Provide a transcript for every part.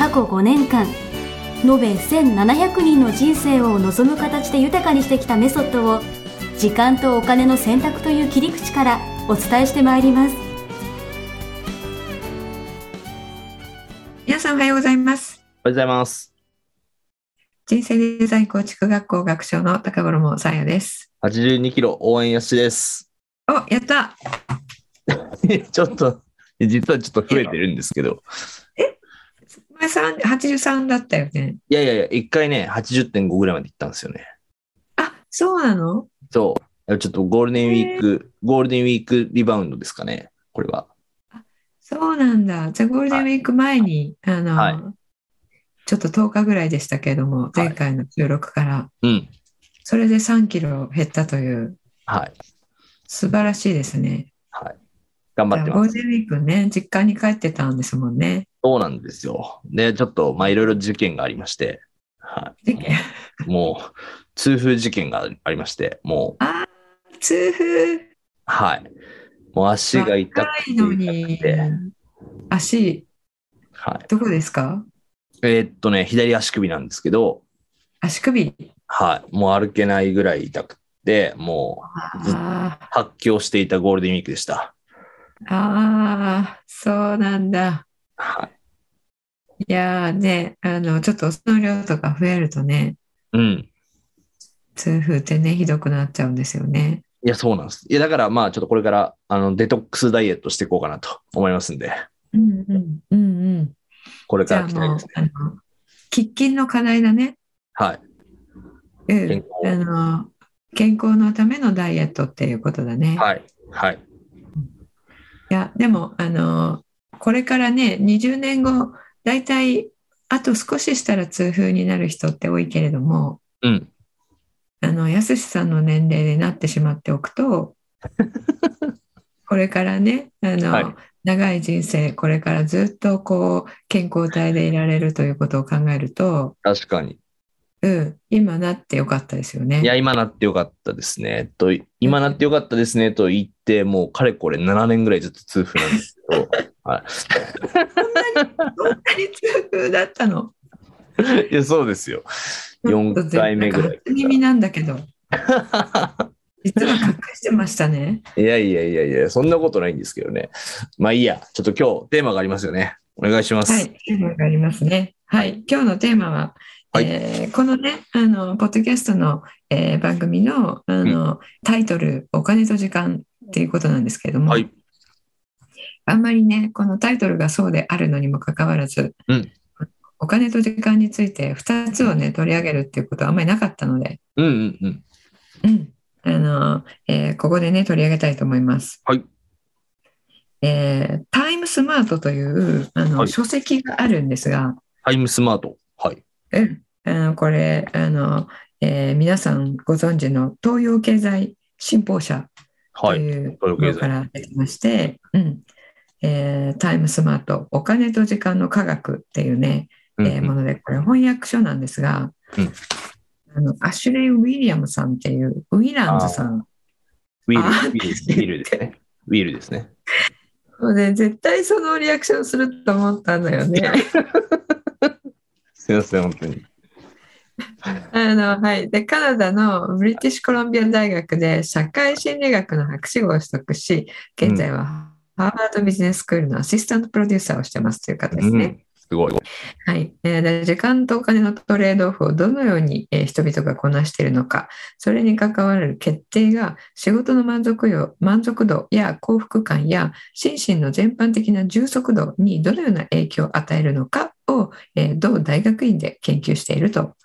過去5年間延べ1700人の人生を望む形で豊かにしてきたメソッドを時間とお金の選択という切り口からお伝えしてまいります。皆さんおはようございます。おはようございます。人生デザイン構築学校学長の高頃もさあやです。82キロ応援やしです。おやった。ちょっと、実はちょっと増えてるんですけど、前さん83だったよねいやいやいや、一回ね、80.5ぐらいまで行ったんですよね。あそうなの？そう。ちょっとゴールデンウィーク、ゴールデンウィークリバウンドですかね、これは。そうなんだじゃあゴールデンウィーク前に、あの、はいちょっと10日ぐらいでしたけれども前回の収録から、うん。それで3キロ減ったというはい。素晴らしいですねはい。頑張ってます。ゴールデンウィークね実家に帰ってたんですもんねそうなんですよ。で、ちょっと、まあ、いろいろ事件がありまして、は事件？い。もう、痛風事件がありまして、もう、あー痛風はい。もう足が痛くて痛いの痛にくて、足はい。どこですか？えーっとね、左足首なんですけど、足首？はい。もう歩けないぐらい痛くて、もう発狂していたゴールデンウィークでした。あー、そうなんだ。はい。いやーね、あの、ちょっとお酢の量とか増えるとね、うん。痛風ってね、ひどくなっちゃうんですよね。いや、そうなんです。いや、だからまあ、ちょっとこれから、あの、デトックスダイエットしていこうかなと思いますんで、うんうんうんうん。これからじゃあもう期待ですね。、あの、喫緊の課題だね。はい。うん。健あの、健康のためのダイエットっていうことだね。はい。はい。いや、でも、あの、これからね、20年後、だいたいあと少ししたら痛風になる人って多いけれども、うん。あの、やすしさんの年齢になってしまっておくと、これからね、あの、はい長い人生、これからずっとこう、健康体でいられるということを考えると、確かに。うん、今なってよかったですよね。いや、今なってよかったですね。と、今なってよかったですねと言って、もうかれこれ7年ぐらいずっと痛風なんですけど、はそんなに痛風だったの？い。いや、そうですよ。4回目ぐらいなんか初耳なんだけど、実は隠してましたね。いやいやいやいや、そんなことないんですけどね。まあいいや、ちょっと今日テーマがありますよね。お願いします。はい、テーマがありますね。はい、今日のテーマは、はいえーこのね、あの、ポッドキャストの、えー番組の、あの、タイトル、お金と時間っていうことなんですけれども、はい。あんまりね、このタイトルがそうであるのにもかかわらず、うんお金と時間について2つをね、取り上げるっていうことはあんまりなかったので、うんうんうん。うん、あの、えーここでね、取り上げたいと思います。はい。えータイムスマートというあの、はい書籍があるんですが、タイムスマート。はい。うん、あのこれあの、えー皆さんご存知の東洋経済新報社とはい。いうところから出てまして、うんえータイムスマートお金と時間の科学っていうね、うんえーものでこれ翻訳書なんですが、うんあのアシュレイ・ウィリアムさんっていうウィランズさんウィール、あウィール、ウィールですね。ウィールですね。もうね絶対そのリアクションすると思ったんだよね。すいません、本当に。あのはい、でカナダのブリティッシュコロンビア大学で社会心理学の博士号を取得し現在はハーバードビジネススクールのアシスタントプロデューサーをしてますという方ですね。うんすごい。はい、えーで時間とお金のトレードオフをどのように、えー人々がこなしているのかそれに関わる決定が仕事の満足よ満足度や幸福感や心身の全般的な充足度にどのような影響を与えるのかを、えー同大学院で研究していると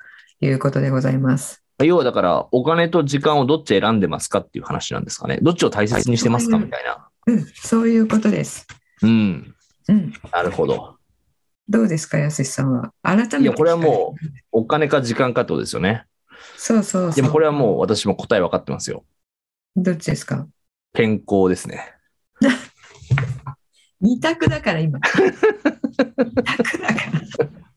いうことでございます。要はだから、お金と時間をどっち選んでますかっていう話なんですかね。どっちを大切にしてますかみたいな。うん、そういうことです。うん。うん、なるほど。どうですか、やすしさんは？改めて。いや、これはもう、お金か時間かってことですよね。そうそうそう。でもこれはもう私も答え分かってますよ。どっちですか？健康ですね。二択だから今。二択だか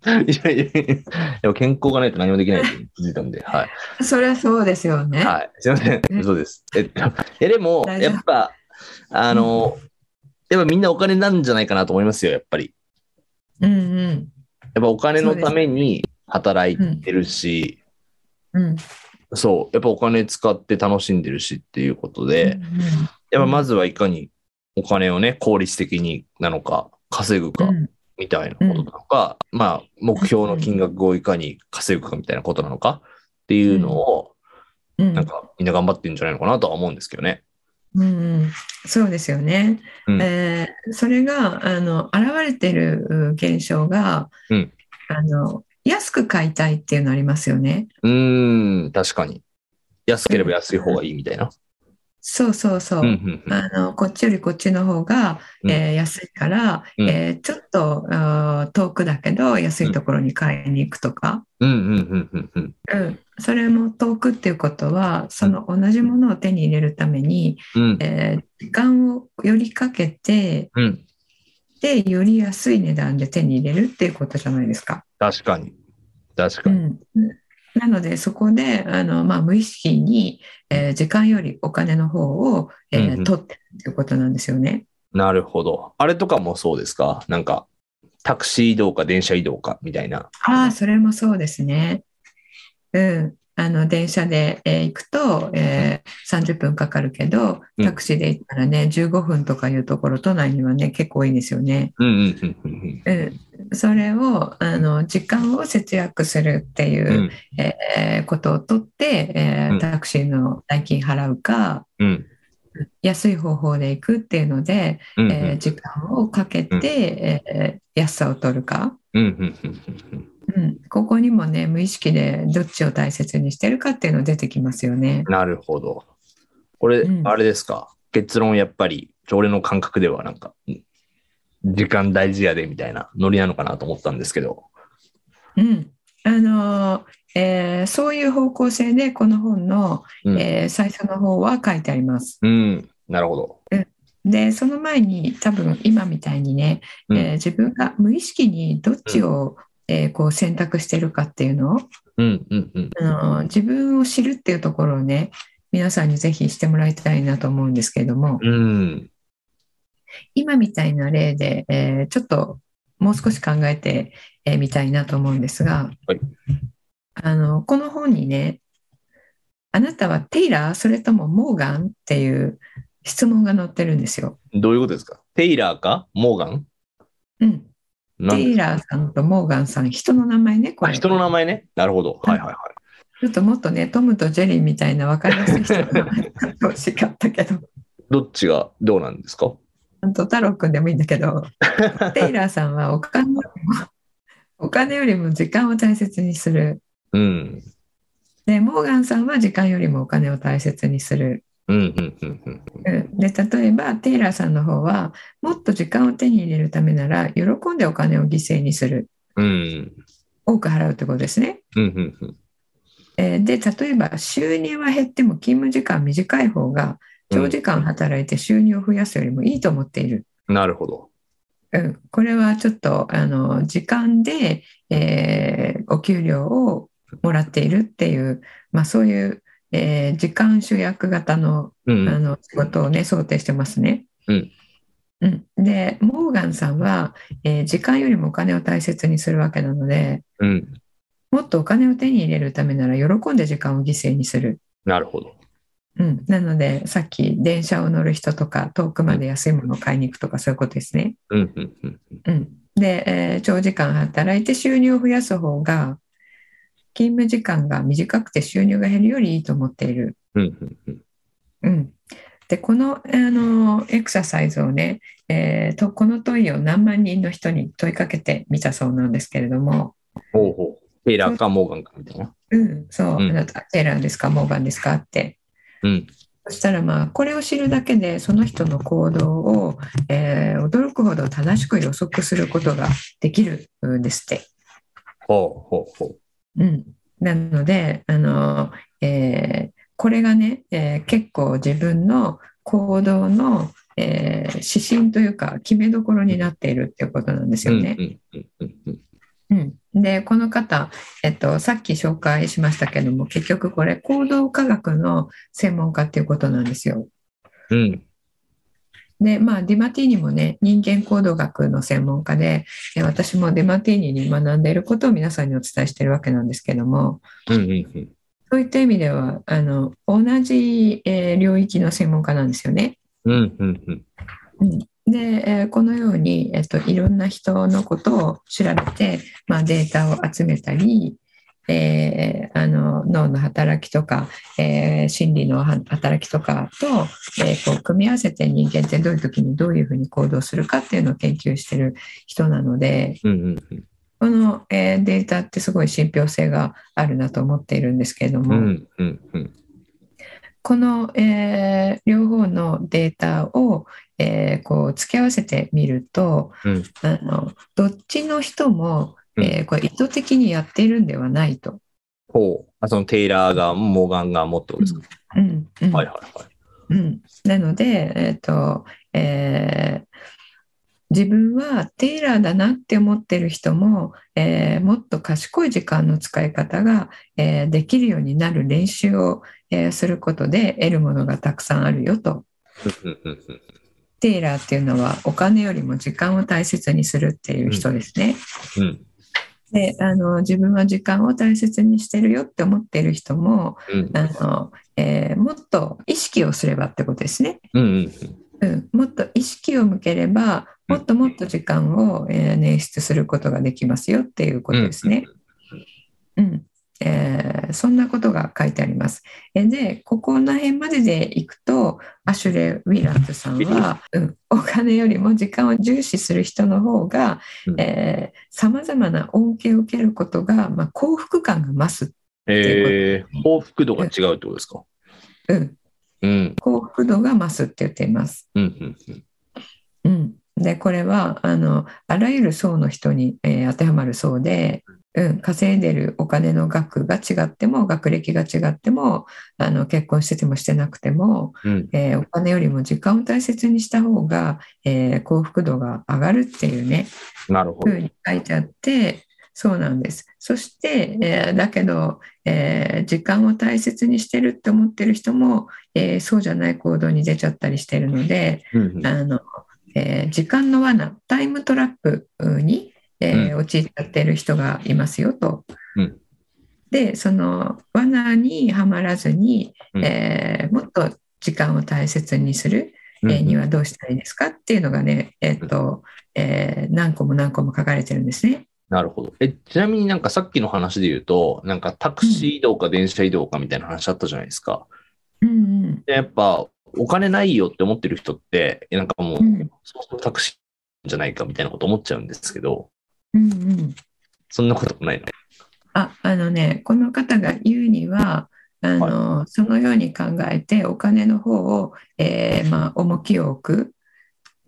いやいやいや、でも健康がないと何もできないって気づいたんで、はい。ら。それはそうですよね。はい。すいません。嘘です。えっと、え、でも、やっぱ、あの、やっぱみんなお金なんじゃないかなと思いますよ、やっぱり。うんうん。やっぱお金のために働いてるし、うん。そう、やっぱお金使って楽しんでるしっていうことで、うんやっぱまずはいかにお金をね、効率的になのか、稼ぐか、うん。みたいなことなのか、まあ、目標の金額をいかに稼ぐかみたいなことなのかっていうのを、うん。なんかみんな頑張ってるんじゃないのかなとは思うんですけどね。うんうん、そうですよね。うんえーそれがあの現れてるう現象が、うんあの安く買いたいっていうのありますよね。うーん、確かに。安ければ安い方がいいみたいな。そうそうそう。うんうんうんあのこっちよりこっちの方が、うんえー安いから、うんえーちょっと遠くだけど安いところに買いに行くとか、それも遠くっていうことはその同じものを手に入れるために、うんえー時間をよりかけてうん。でより安い値段で手に入れるっていうことじゃないですか。確かに。確かに。うん、なのでそこであの、まあ、無意識に、えー時間よりお金の方を、えーうんうん取ってるっていうことなんですよね。なるほど。あれとかもそうですか？なんか、タクシー移動か電車移動かみたいな。ああ、それもそうですね。うん。あの、電車で、えー行くと、えー30分かかるけど、うんタクシーで行ったらね、15分とかいうところ、都内にはね、結構多いんですよね。うんうんうんうんうん。それを、あの、時間を節約するっていうう、ん。えーことをとって、えーうんタクシーの代金払うか、うん。安い方法で行くっていうので、うん。えー時間をかけて、えー安さを取るか。うんうんうんうんうん、ここにもね無意識でどっちを大切にしてるかっていうの出てきますよね。なるほど。これ、うんあれですか？結論やっぱり、俺の感覚ではなんか、うん時間大事やでみたいなノリなのかなと思ったんですけど。うんあのーえーそういう方向性でこの本の、うん。えー最初の方は書いてあります。うん、なるほど。でその前に多分今みたいにね、うんえー自分が無意識にどっちを、えーこう選択してるかっていうのを、うんうんうん。あのー自分を知るっていうところをね皆さんにぜひしてもらいたいなと思うんですけれども、うん。今みたいな例で、えーちょっともう少し考えてえーみたいなと思うんですが、はい。あのこの本にねあなたはテイラーそれともモーガンっていう質問が載ってるんですよ。どういうことですか？テイラーか？モーガン？うん、テイラーさんとモーガンさん人の名前ねこれあ人の名前ね。なるほど。はいはいはい。ちょっともっとねトムとジェリーみたいな分かりやすい人の名前が欲しかったけど どっちがどうなんですか？本当太郎くんでもいいんだけど テイラーさんはお金よりもお金よりも時間を大切にする。うん。で、モーガンさんは時間よりもお金を大切にする。うんうんうんうん。うんで、例えば、テイラーさんの方は、もっと時間を手に入れるためなら、喜んでお金を犠牲にする。うん。多く払うってことですね。で、例えば、収入は減っても勤務時間短い方が、長時間働いて収入を増やすよりもいいと思っている。なるほど。うん、これはちょっとあの時間で、えーお給料をもらっているっていう、まあ、そういう、えー時間集約型のうん。あの仕事をね想定してますね。うんうんでモーガンさんは、えー時間よりもお金を大切にするわけなのでうん。もっとお金を手に入れるためなら喜んで時間を犠牲にする。なるほど。うん、なのでさっき電車を乗る人とか遠くまで安いものを買いに行くとかそういうことですね。で、えー長時間働いて収入を増やす方が勤務時間が短くて収入が減るよりいいと思っている。うんうんうん。うん、でこのあのエクササイズをね、えーとこの問いを何万人の人に問いかけてみたそうなんですけれども、ほうほう。テイラーかモーガンかみたいな？うん、そう、うんあなたテイラーですか？モーガンですか？って。うん。そしたらまあこれを知るだけでその人の行動を、えー驚くほどど正しく予測することができるんですって。ほうほうほうん、なのであの、えーこれがね、えー結構自分の行動の、えー指針というか決めどころになっているっていうことなんですう。よね。うん、でこの方、えっと、さっき紹介しましたけども結局これ行動科学の専門家っていうことなんですよ。うん。でまあディマティーニもね人間行動学の専門家でえ私もディマティーニに学んでいることを皆さんにお伝えしているわけなんですけども。うんうんうん。そういった意味ではあの同じ、えー領域の専門家なんですよね。うんうんうん。うん。で、えーこのように、えっと、いろんな人のことを調べて、まあ、データを集めたり、えーあの脳の働きとか、えー心理のは働きとかと、えーこう組み合わせて人間ってどういう時にどういうふうに行動するかっていうのを研究してる人なのでうんうんうん。この、えーデータってすごい信憑性があるなと思っているんですけれども、うんうんうん。この、えー両方のデータを、えーこう付け合わせてみるとうん。あのどっちの人も、えーこれ意図的にやっているんではないと。ほう。あそのテイラーが、モーガンがもってことですか、うんうんはいはいはい。うん、なので、えーとえー自分はテイラーだなって思ってる人も、えーもっと賢い時間の使い方が、えーできるようになる練習を、えーすることで得るものがたくさんあるよと。テイラーっていうのはお金よりも時間を大切にするっていう人ですね。うんであの自分は時間を大切にしてるよって思ってる人もうん。あの、えーもっと意識をすればってことですね。うんうんうん、もっと意識を向ければもっともっと時間を、えー捻出することができますよっていうことですね。うんえーそんなことが書いてあります。えーでここら辺まででいくとアシュレイ・ウィラットさんは、うん、お金よりも時間を重視する人の方がさまざまな恩恵を受けることが、まあ、幸福感が増す、えー、幸福度が違うってことですか？うん、うん。幸福度が増すって言っています。うんうんうん。うん、でこれはあのあらゆる層の人に、えー当てはまる層で、うん、稼いでるお金の額が違っても学歴が違ってもあの結婚しててもしてなくても、うん。えーお金よりも時間を大切にした方が、えー幸福度が上がるっていうねなるほど。ふう。に書いてあってそうなんです。そして、えーだけど、えー時間を大切にしてるって思ってる人も、えーそうじゃない行動に出ちゃったりしてるので、うんうん。あの、えー時間の罠、タイムトラップに、えー陥っちゃってる人がいますよと。うんで、その罠にはまらずに、うんえーもっと時間を大切にする、うんえーにはどうしたらいいですかっていうのがね、えっとえー何個も何個も書かれてるんですね。なるほど。え、ちなみになんかさっきの話で言うと、なんかタクシー移動か電車移動かみたいな話あったじゃないですか。うんうんでやっぱお金ないよって思ってる人って、なんかもう、うんタクシーじゃないかみたいなこと思っちゃうんですけど、うんうん。そんなこともないの？ああのねこの方が言うにはあの、そのように考えてお金の方を、えーまあ、重きを置く。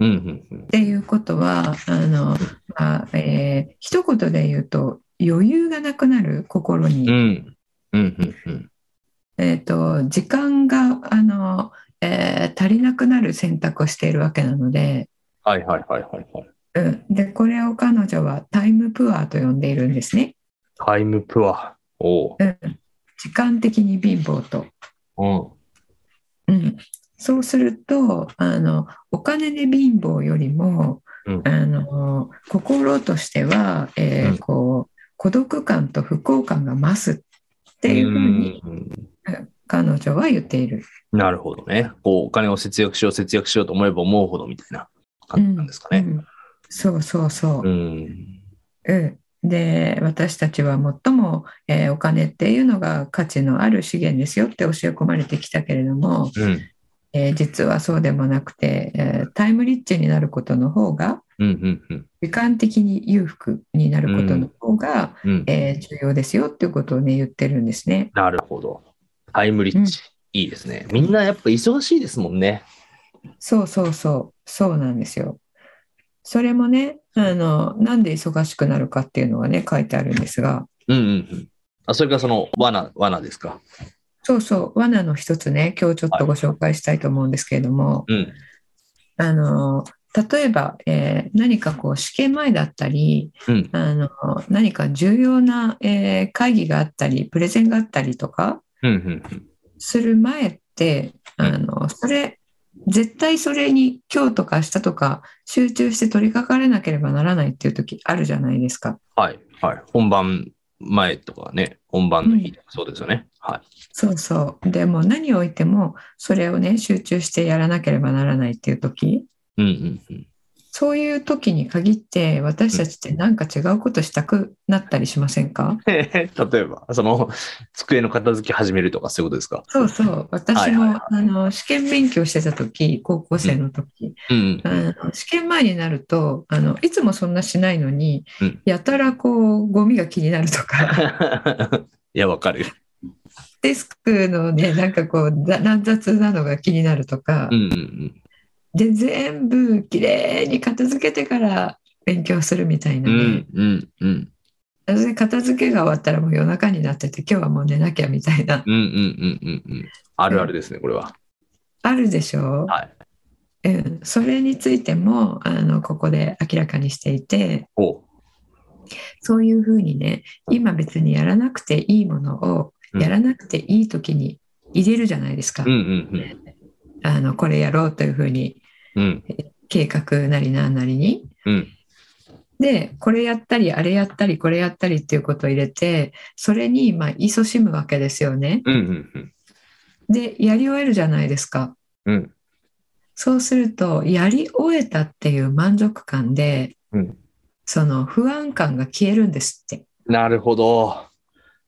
っていうことはあの、まあえー一言で言うと余裕がなくなる心に、うんうんうんうん。えー、と時間があの、えー足りなくなる選択をしているわけなので,、はいはいはいはいはい。うん、でこれを彼女はタイムプアと呼んでいるんですね。タイムプア。おう。うん、時間的に貧乏と。うん。うん、そうするとあのお金で貧乏よりも、うんあの心としては、えーうんこう孤独感と不幸感が増すっていうふうにうん彼女は言っている。なるほどね。こう、お金を節約しよう、節約しようと思えば思うほどみたいな感じなんですかね。うんそうそうそう。うん。うんで私たちは最も、えーお金っていうのが価値のある資源ですよって教え込まれてきたけれども、うん。えー実はそうでもなくて、えータイムリッチになることの方がうん。うん。うん。時間的に裕福になることの方が、うん。えー重要ですよっていうことをね言ってるんですね。なるほど。タイムリッチ。いいですね。みんなやっぱ忙しいですもんね。そうそうそうそうなんですよ。それもねあのなんで忙しくなるかっていうのはね書いてあるんですがうんうんうん。あ、それからその罠、罠ですか？そうそう罠の一つね今日ちょっとご紹介したいと思うんですけれども、うん。あの例えば、えー何かこう試験前だったりうん。あの何か重要な、えー会議があったりプレゼンがあったりとか。する前ってあのそれ絶対それに今日とか明日とか集中して取り掛かれなければならないっていう時あるじゃないですか。はい。はい。本番前とかね、本番の日、そうですよね。はい。そうそう。でも何を置いてもそれをね集中してやらなければならないっていう時うんうんうん。そういう時に限って私たちって何か違うことしたくなったりしませんか？例えば、その、机の片付け始めるとかそういうことですか？そうそう。私も、はいはいあの試験勉強してた時高校生の時、うん。あの試験前になるとあのいつもそんなしないのに、うんやたらこうゴミが気になるとか いや、わかる。デスクのねなんかこうだ乱雑なのが気になるとかうん、うんうん。で全部きれいに片付けてから勉強するみたいなね、うんうんうん。片付けが終わったらもう夜中になってて今日はもう寝なきゃみたいな。うんうんうんうんうん。あるあるですね、これは。あるでしょ、はい。うん、それについてもあのここで明らかにしていて。お。そういうふうにね今別にやらなくていいものをうん。やらなくていい時に入れるじゃないですか、うんうん。あのこれやろうというふうに計画なりなんなりに。うん。でこれやったりあれやったりこれやったりっていうことを入れてそれにまあ勤しむわけですよね。うんうんうん。でやり終えるじゃないですか。うんそうするとやり終えたっていう満足感で、うんその不安感が消えるんですって。なるほど。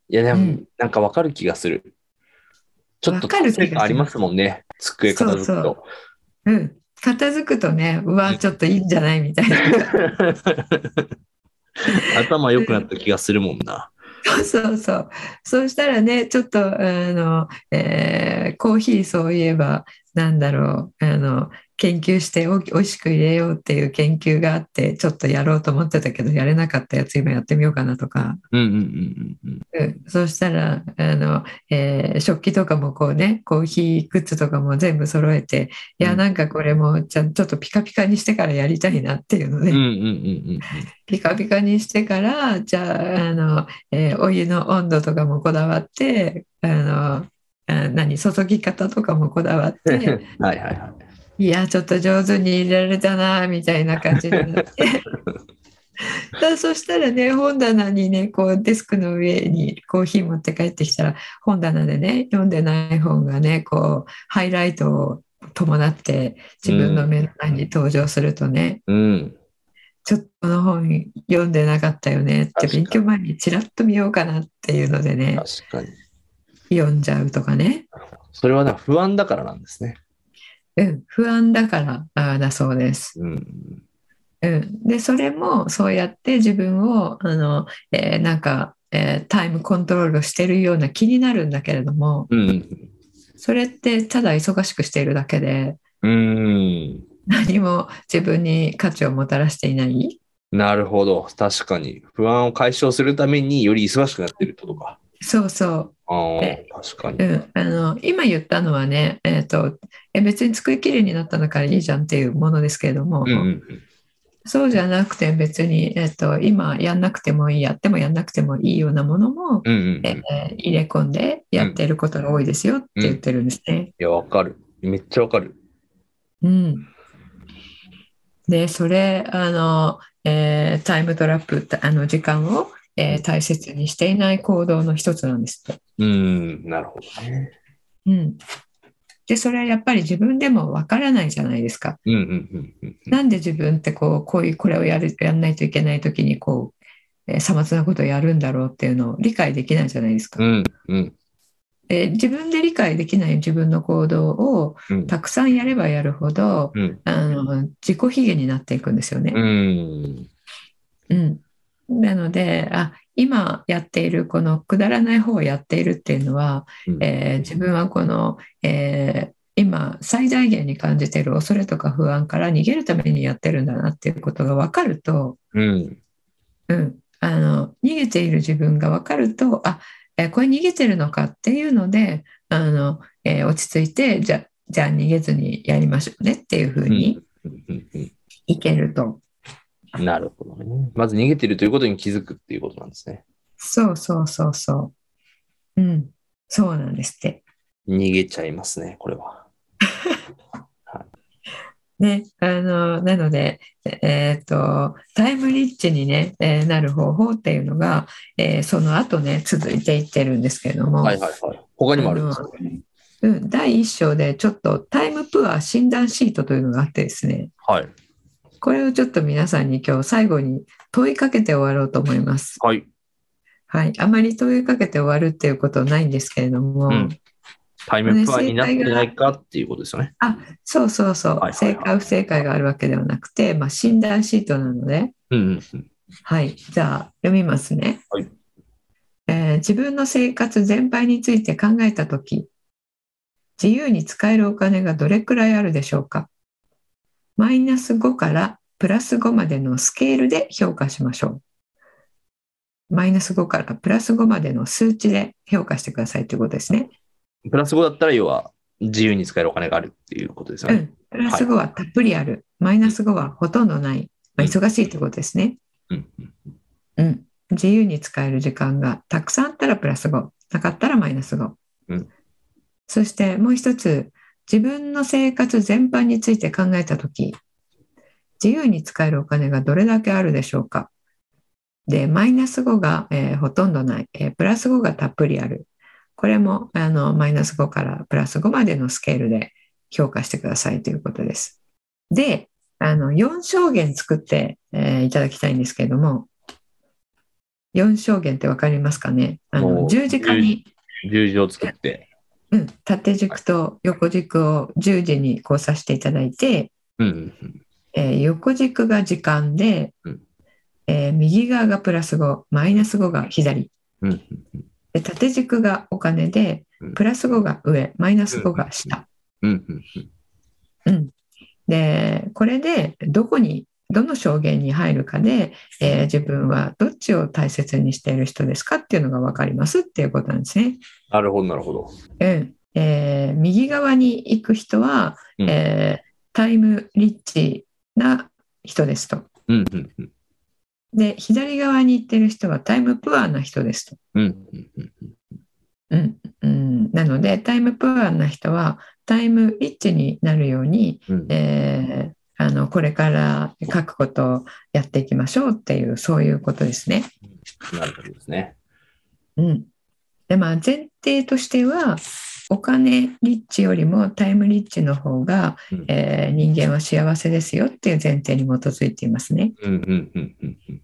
いや、でも、うんなんかわかる気がする。ちょっとありますもんね。机片付くそうと。うん、片付くとねうわちょっといいんじゃないみたいな。頭良くなった気がするもんな。そうそうそう。そうしたらね、ちょっと、あの、えーコーヒーそういえば、なんだろう、あの、研究しておおいしく入れようっていう研究があって、ちょっとやろうと思ってたけど、やれなかったやつ今やってみようかなとか、うんうんうんうん。うん、そうしたら、あの、えー食器とかもこうね、コーヒーグッズとかも全部揃えて、いや、うん。なんかこれもちゃんちょっとピカピカにしてからやりたいなっていうので、ピカピカにしてからじゃああの、えーお湯の温度とかもこだわってあのあ何注ぎ方とかもこだわっうん。て はいはいはいやちょっと上手に入れられたなみたいな感じになって だそしたらね本棚にねこうデスクの上にコーヒー持って帰ってきたら本棚でね読んでない本がねこうハイライトを伴って自分の目の前に登場するとね、い。うん。ちょっとこの本読んでなかったよねって勉強前にちらっと見ようかなっていうのでね確かに。読んじゃうとかね、それはね、不安だからなんですね。うん、不安だからだそうです、うん。うん、でそれもそうやって自分をあの、えーなんか、えータイムコントロールしてるような気になるんだけれどもうんうんそれってただ忙しくしているだけでうん。うん。何も自分に価値をもたらしていない？なるほど。確かに。不安を解消するためにより忙しくなってるとか。そうそうあ確かに。うん、あの今言ったのはね、えーとえ別に机きれいになったんだからいいじゃんっていうものですけれども、うんうんそうじゃなくて別に、えー、と今やんなくてもいいやってもやんなくてもいいようなものも、うん。うんうんうん。えー入れ込んでやっていることが多いですよって言ってるんですね。いや、わかる。めっちゃわかる。うんでそれあの、えータイムトラップあの時間を、えー大切にしていない行動の一つなんですって。うん、なるほどね。うん、でそれはやっぱり自分でもわからないじゃないですか。なんで自分ってこうこういうこれをやるやんないといけない時にこう、えーさまつなことをやるんだろうっていうのを理解できないじゃないですか。うんうんで自分で理解できない自分の行動をうんたくさんやればやるほどうんあの自己卑下になっていくんですよね。うんうん、なのであ今やっているこのくだらない方をやっているっていうのは、うん。えー自分はこの、えー今最大限に感じている恐れとか不安から逃げるためにやってるんだなっていうことが分かると、うん。うん、あの逃げている自分が分かるとあえーこれ逃げてるのかっていうのであの、えー落ち着いてじゃじゃあ逃げずにやりましょうねっていうふうにいけると、なるほどね。まず逃げてるということに気づくっていうことなんですね。そうそうそうそううんそうなんですって逃げちゃいますね、これは。ねあのなのでえっとタイムリッチにね、えーなる方法っていうのが、えーその後ね続いていってるんですけれども、はいはいはい。他にもあるんですね。うん、第1章でちょっとタイムプア診断シートというのがあってですねはい。これをちょっと皆さんに今日最後に問いかけて終わろうと思います。はい。はい、あまり問いかけて終わるっていうことはないんですけれども、うん。タイムプアになってないかっていうことですよね。そうそうそう、はいはいはい。正解不正解があるわけではなくて、まあ、診断シートなので、うんうんうん。はい、じゃあ読みますね、はい。えー自分の生活全般について考えたとき、自由に使えるお金がどれくらいあるでしょうか？マイナス5からプラス5までのスケールで評価しましょう。マイナス5からプラス5までの数値で評価してくださいということですね。プラス5だったら、要は自由に使えるお金があるっていうことですよね。うん。プラス5はたっぷりある。マイナス5はほとんどない。まあ、忙しいということですね。うんうんうん。自由に使える時間がたくさんあったらプラス5、なかったらマイナス5。うんそしてもう一つ、自分の生活全般について考えたとき、自由に使えるお金がどれだけあるでしょうか？で、マイナス5が、えーほとんどない、えープラス5がたっぷりある。これもあのマイナス5からプラス5までのスケールで評価してくださいということです。で、あの4証言作って、えーいただきたいんですけれども、4証言ってわかりますかね？あの十字架に、十字を作って。うん、縦軸と横軸を十字にこうさせていただいて。えー横軸が時間で、うん。えー右側がプラス5、マイナス5が左。で縦軸がお金でうん、プラス5が上、マイナス5が下。うん、で、これでどこに、どの証言に入るかで、えー自分はどっちを大切にしている人ですかっていうのが分かりますっていうことなんですね。なるほど、なるほど。うんえー右側に行く人は、うんえータイムリッチな人ですと。うんうんうん。で、左側に行ってる人はタイムプアな人ですと。うんうんうんうん。うんうん、なので、タイムプアな人はタイムリッチになるように、うんえーあのこれから書くことをやっていきましょうっていう、そういうことですね。なるほどですね。うん、で、まあ、前提としては、お金リッチよりもタイムリッチの方が、うんえー人間は幸せですよっていう前提に基づいていますね。うんうんうんうんうん。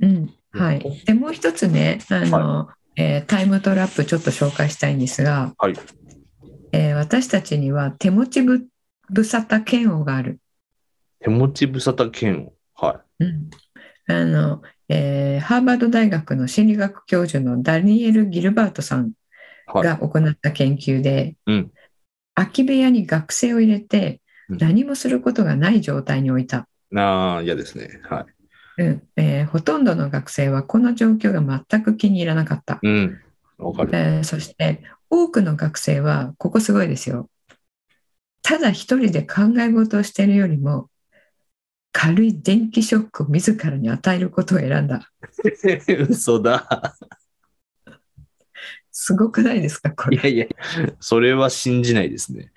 うんはい、でもう一つねあの、えータイムトラップちょっと紹介したいんですが、はい。えー私たちには手持ちぶ無沙汰嫌悪がある。手持ち無沙汰剣を。はうんあのえーハーバード大学の心理学教授のダニエル・ギルバートさんい。はい。が行った研究で、うん空き部屋に学生を入れてうん何もすることがない状態に置いた、ああ、嫌ですね。はい。うんえーほとんどの学生はこの状況が全く気に入らなかった、うん。わかる。えーそして多くの学生はここすごいですよただ一人で考え事をしているよりも軽い電気ショックを自らに与えることを選んだ 嘘だ。すごくないですかこれいやいや、それは信じないですね。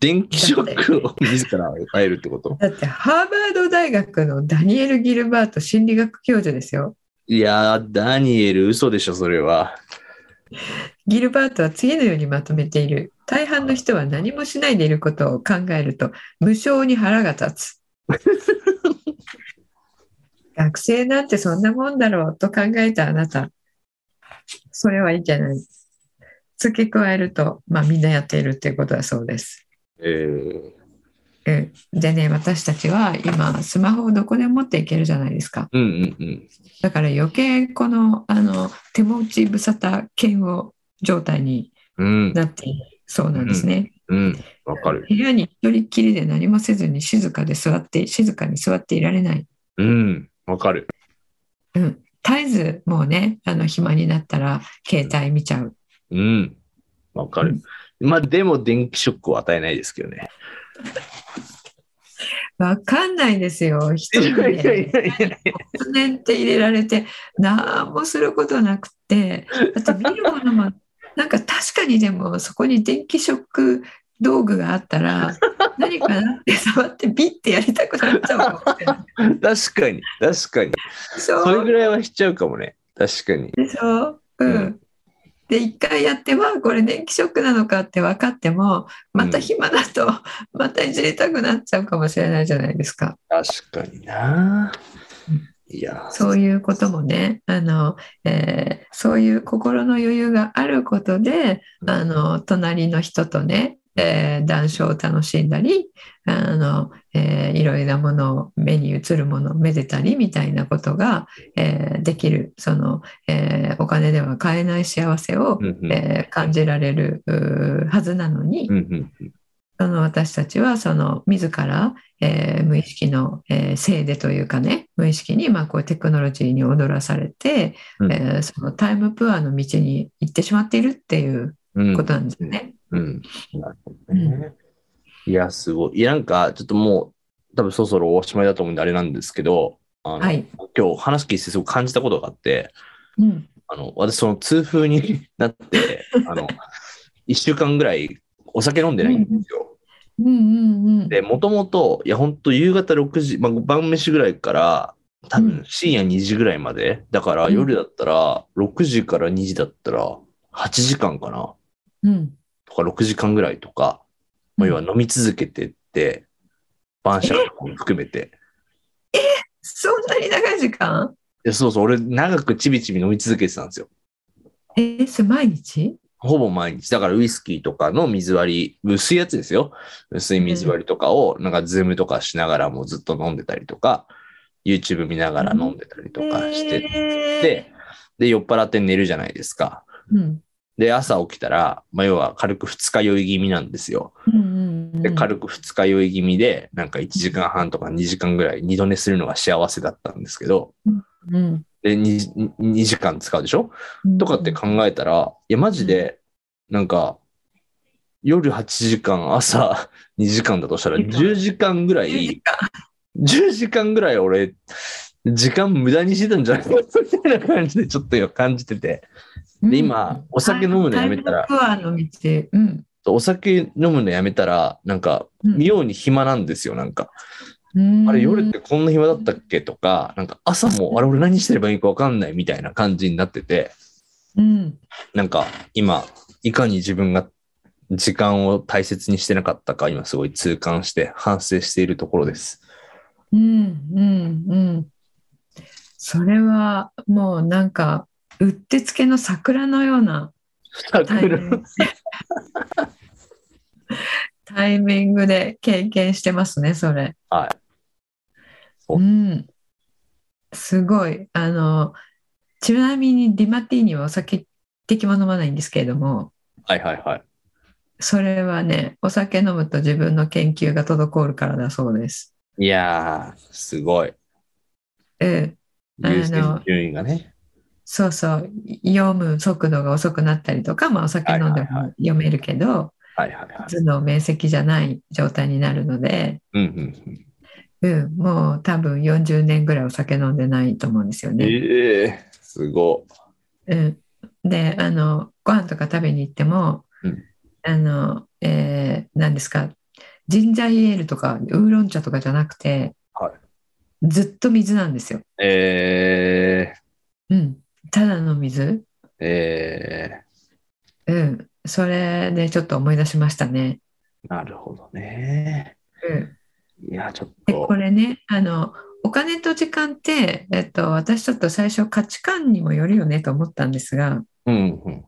電気ショックを自ら与えるってこと？だってハーバード大学のダニエル・ギルバート心理学教授ですよいやー、ダニエル、嘘でしょ、それは。ギルバートは次のようにまとめている。大半の人は何もしないでいることを考えると無性に腹が立つ。学生なんてそんなもんだろうと考えたあなた。それはいいんじゃない。付け加えると、まあみんなやっているっていうことだそうです。えー、うんでね、私たちは今スマホをどこでも持っていけるじゃないですか。うんうんうん。だから余計このあの手持ち無沙汰嫌悪状態にうん。なっているそうなんですね。うん。わかる。部屋に一人っきりで何もせずに静かで座って、静かに座っていられない。うん。わかる。うん。絶えずもうね、あの、暇になったら携帯見ちゃう。うん。わかる。まあ、でも電気ショックを与えないですけどね。わかんないですよ。一人で突然って入れられて、何もすることなくて、だって見るものも、なんか確かにでもそこに電気ショック道具があったら、何かなって触ってビッてやりたくなっちゃうかも。確かに、確かに。そそれぐらいはしちゃうかもね。確かに。でしょう。うんん。で、一回やって、はこれ電気ショックなのかって分かっても、また暇だと、またいじりたくなっちゃうかもしれないじゃないですか。確かになうん。いや、そういうこともね、あの、えーそういう心の余裕があることで、あの、隣の人とね、えー談笑を楽しんだり、あの、えーいろいろなものを目に映るものをめでたりみたいなことが、えーできる、その、えーお金では買えない幸せを、うんうん。えー感じられるはずなのに、うんうんうん。その私たちはその自ら、えー無意識の、えーせいでというかね無意識にまあこうテクノロジーに踊らされて、うん。えーそのタイムプアの道に行ってしまっているっていううんことなんですよね。うん。なるほどね。いや、すごい。いや、なんか、ちょっともう、多分そろそろおしまいだと思うんであれなんですけど、あの、はい今日話聞いてすごく感じたことがあって、うんあの、私その痛風になって、あの、一週間ぐらいお酒飲んでないんですよ。うんうんうんで、もともと、いや、本当夕方6時、まあ、晩飯ぐらいから、多う分深夜2時ぐらいまで。だからうん夜だったら、6時から2時だったら、8時間かなうんとか6時間ぐらいとか、まあ、要は飲み続けてって、晩酌とかも含めて。そんなに長い時間？でそうそう、俺長くちびちび飲み続けてたんですよ。えーそれ毎日？ほぼ毎日。だからウイスキーとかの水割り、薄いやつですよ。薄い水割りとかを、なんかズームとかしながらもずっと飲んでたりとか、YouTube 見ながら飲んでたりとかして、えで、で、酔っ払って寝るじゃないですか。ーうんで、朝起きたら、まあ、要は軽く二日酔い気味なんですよ。うんうんうん。で、軽く二日酔い気味で、なんか1時間半とか2時間ぐらい二度寝するのが幸せだったんですけど、うんで、2, 2時間使うでしょ？うんとかって考えたら、いや、マジで、なんか、夜8時間、朝2時間だとしたら、10時間。ぐら10時い、10時間ぐらい俺、時間無駄にしてたんじゃない？か みたいな感じでちょっと今感じてて、で、今、お酒飲むのやめたら、うん。お酒飲むのやめたら、なんか、うん。妙に暇なんですよ、なんか。うん。あれ、夜ってこんな暇だったっけ？とか、なんか朝も、あれ、俺何してればいいか分かんないみたいな感じになってて、うん。なんか今、いかに自分が時間を大切にしてなかったか、今すごい痛感して反省しているところです。うんうんうんそれはもうなんかうってつけの桜のようなタイミングタイミングで経験してますねそれ。はい。おうん、すごいあのちなみにディマティーニはお酒的も飲まないんですけれどもはいはいはい。それはねお酒飲むと自分の研究が滞るからだそうです。いやー、すごい。うんあの優先順位がね。そうそう読む速度が遅くなったりとか、まあ、お酒飲んでも読めるけど、はいはいはい。頭脳面積じゃない状態になるので、うんうんうん。うん、もう多分40年ぐらいお酒飲んでないと思うんですよね。ええすごうん、であのご飯とか食べに行っても、うんあのえー何ですかジンジャーエールとかウーロン茶とかじゃなくて、はいずっと水なんですよ。い。えうん、ただの水、ー、えうん、それでちょっと思い出しましたね。ー、なるほどね。うんいや、ちょっでとこ。れねあのお金と時間って、えっと、私ちょっと最初価値観にもよるよねと思ったんですがうんうん。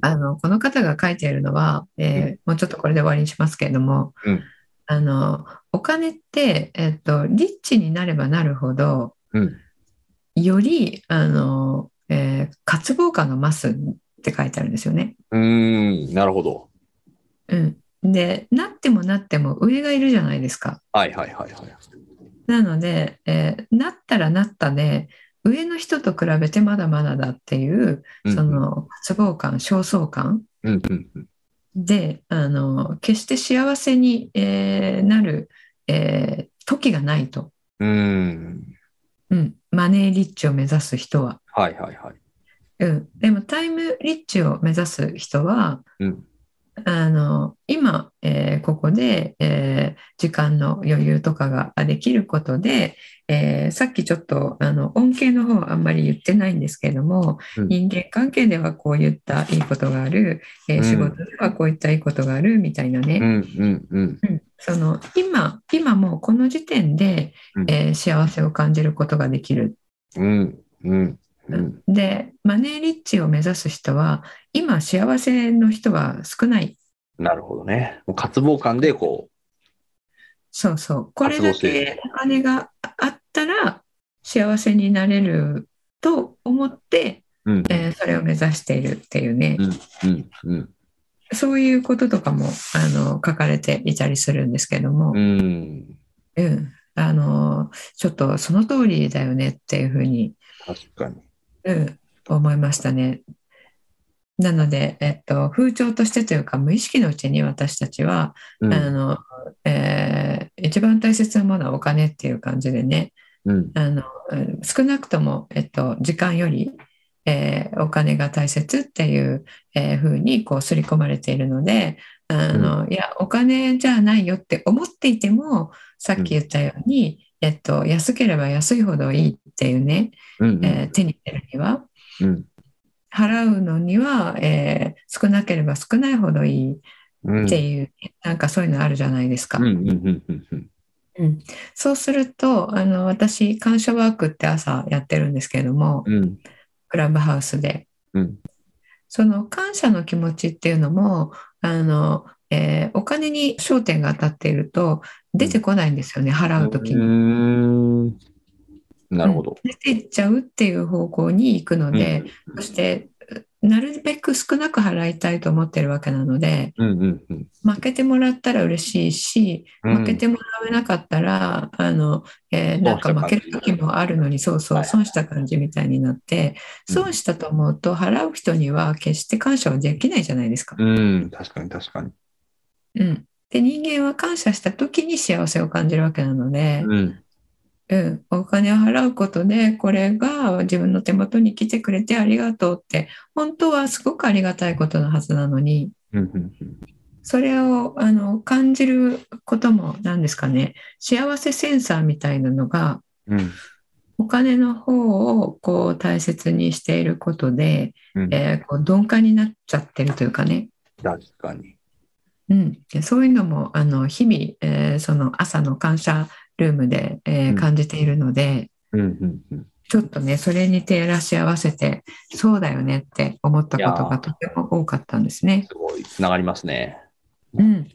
あのこの方が書いているのは、えーもうちょっとこれで終わりにしますけれども、うんあのお金って、えっと、リッチになればなるほどうん。よりあの、えー渇望感が増すって書いてあるんですよね。うーん、なるほど。うん、でなってもなっても上がいるじゃないですか。はいはいはいはい。なので、えーなったらなったで上の人と比べてまだまだだっていううんそ、の都合感焦燥感うんうんうん。であの決して幸せに、えーなる、えー時がないと、うん。うん、マネーリッチを目指す人は。はいはいはい。うん、でもタイムリッチを目指す人はうん。あの今、えーここで、えー時間の余裕とかができることで、えーさっきちょっとあの恩恵の方はあんまり言ってないんですけれども、うん。人間関係ではこういったいいことがある、えーうん。仕事ではこういったいいことがあるみたいなね、うん。その今今もうこの時点で、うん。えー幸せを感じることができる。うんうんうん。でマネーリッチを目指す人は今幸せの人は少ないなるほどね。もう渇望感でこそうそうこれだけお金があったら幸せになれると思って、う。うん。えーそれを目指しているっていうね、うんうんうん。そういうこととかもあの書かれていたりするんですけども、うん。うんあのちょっとその通りだよねっていうふうに確かに。うん、思いましたね。なので、えっと、風潮としてというか無意識のうちに私たちは、うん。あのえー一番大切なものはお金っていう感じでねうん。あのうん少なくとも、えっと、時間より、えーお金が大切っていう、えーふうにこう刷り込まれているのであの、いやお金じゃないよって思っていてもさっき言ったように、えっと、安ければ安いほどいいっていうね、うんえー手に入れるには。うん。払うのには、えー少なければ少ないほどいいうん。っていう、なんかそういうのあるじゃないですか。うんうんうんうんうん。うん。そうするとあの私感謝ワークって朝やってるんですけれどもうん。クラブハウスで。うん。その感謝の気持ちっていうのもあの、えーお金に焦点が当たっていると出てこないんですよね、払う時に。ん。なるほど。出ていっちゃうっていう方向に行くので、そしてなるべく少なく払いたいと思ってるわけなのでうんうんうん。負けてもらったら嬉しいしうん。負けてもらえなかったら、あのえーなんか負ける時もあるのにそうそうはい。損した感じみたいになって、うん。損したと思うと払う人には決して感謝はできないじゃないですか。うん。確かに確かに。うん、で人間は感謝した時に幸せを感じるわけなので、うん。うん、お金を払うことでこれが自分の手元に来てくれてありがとうって本当はすごくありがたいことのはずなのにそれをあの感じることも何ですかね。幸せセンサーみたいなのがうん。お金の方をこう大切にしていることで、うん。えーこう鈍感になっちゃってるというかね、確かに。うん、でそういうのもあの日々、えーその朝の感謝ルームで、えーうん。感じているので、うんうんうん。ちょっとねそれに照らし合わせてそうだよねって思ったことがとても多かったんですね。すごいつながりますね。うん、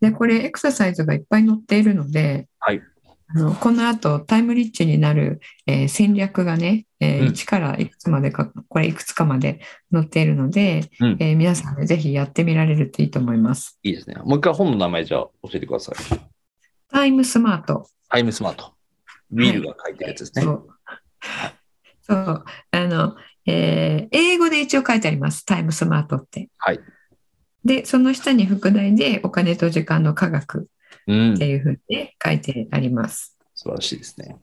でこれエクササイズがいっぱい載っているので、はいあのこの後タイムリッチになる、えー戦略がね、えーうん1からいくつまでかこれいくつかまで載っているので、うんえー皆さんでぜひやってみられるといいと思います。いいですね。もう一回本の名前じゃあ教えてください。タイムスマートタイムスマート。ウィルが書いてるやつですね。そう。そう。あの、えー英語で一応書いてあります。タイムスマートって。はい。で、その下に副題でお金と時間の科学うんっていうふうにね書いてあります。素晴らしいですね。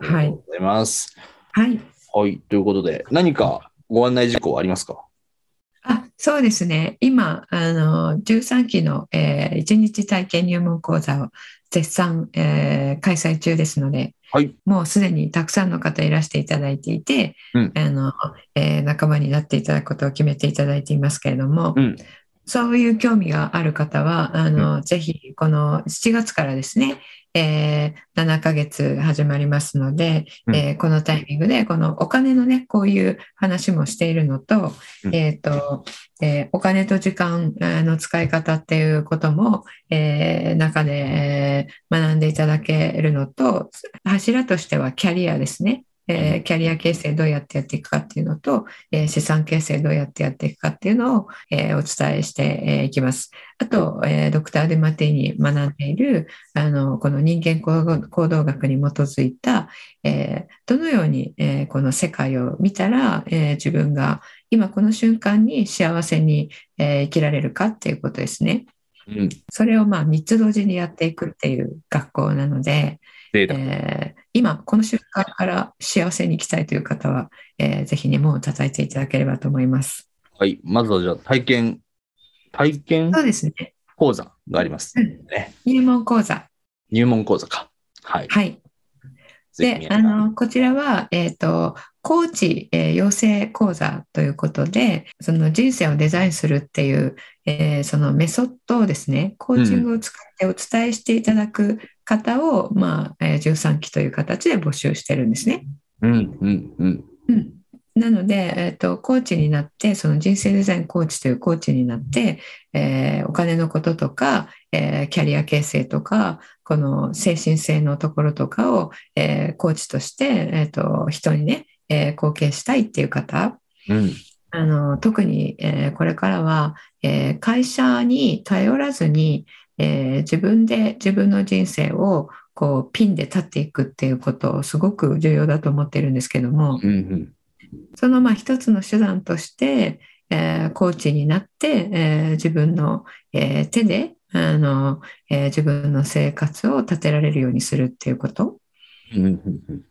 ありはいがとうございます。はい。はい。ということで、何かご案内事項ありますか？あ、そうですね。今、あの、13期の、えー、1日体験入門講座を絶賛、えー開催中ですので、はい。もうすでにたくさんの方いらしていただいていて、うんあのえー仲間になっていただくことを決めていただいていますけれども、うん。そういう興味がある方は、あの、ぜひ、この7月からですね、えー7ヶ月始まりますので、うん。えーこのタイミングで、このお金のね、こういう話もしているのと、うん。えっ、と、えーお金と時間えーの使い方っていうことも、えー中で、えー学んでいただけるのと、柱としてはキャリアですね。えーキャリア形成どうやってやっていくかっていうのと、えー資産形成どうやってやっていくかっていうのを、えーお伝えしてえーいきます。あと、えードクター・デ・マティに学んでいるあのこの人間行動学に基づいた、えーどのように、えーこの世界を見たら、えー自分が今この瞬間に幸せに、えー生きられるかっていうことですね。うん。それをまあ3つ同時にやっていくっていう学校なので。えー今この瞬間から幸せに生きたいという方は、えーぜひね門を叩いていただければと思います。はい。まずはじゃあ体験、体験そうですね。講座があります。うんね。入門講座。入門講座か。はい。はい。で、あの、こちらは、えっ、と、コーチ、えー養成講座ということで、その人生をデザインするっていう、えーそのメソッドをですね、コーチングを使ってお伝えしていただく方を、まあ、えー13期という形で募集してるんですね。うん、うん、うん。うんなので、えっと、コーチになって、その人生デザインコーチというコーチになって、えーお金のこととか、えーキャリア形成とか、この精神性のところとかを、えーコーチとして、えっと、人にね、えー貢献したいっていう方、うん。あの特に、えーこれからは、えー会社に頼らずに、えー自分で自分の人生をこうピンで立っていくっていうことすごく重要だと思っているんですけども、うん、うん。そのまあ一つの手段として、えーコーチになって、えー自分の、えー手であの、えー自分の生活を立てられるようにするっていうことうん、うん、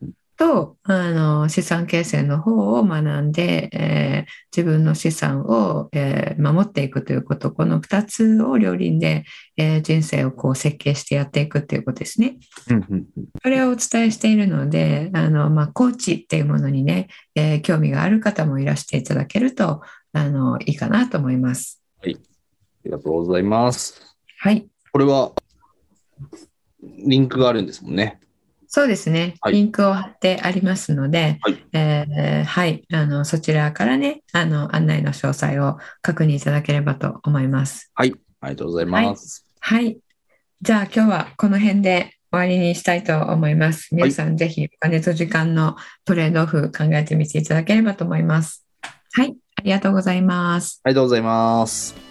うん。とあの資産形成の方を学んで、えー自分の資産を、えー守っていくということこの2つを両輪で、えー人生をこう設計してやっていくっていうことですね。うん、うん。それをお伝えしているので、あの、まあ、コーチっていうものにね、えー興味がある方もいらしていただけると、あの、いいかなと思います。ありがとうございます。はい。これは、リンクがあるんですもんね。そうですね。はいリンクを貼ってありますので、はいえーはい。あの、そちらからね、あの、案内の詳細を確認いただければと思います。はい。ありがとうございます。はい。じゃあ、今日はこの辺で終わりにしたいと思います。皆さん、ぜひ、お金と時間のトレードオフ考えてみていただければと思います。はい。ありがとうございます。ありがとうございます。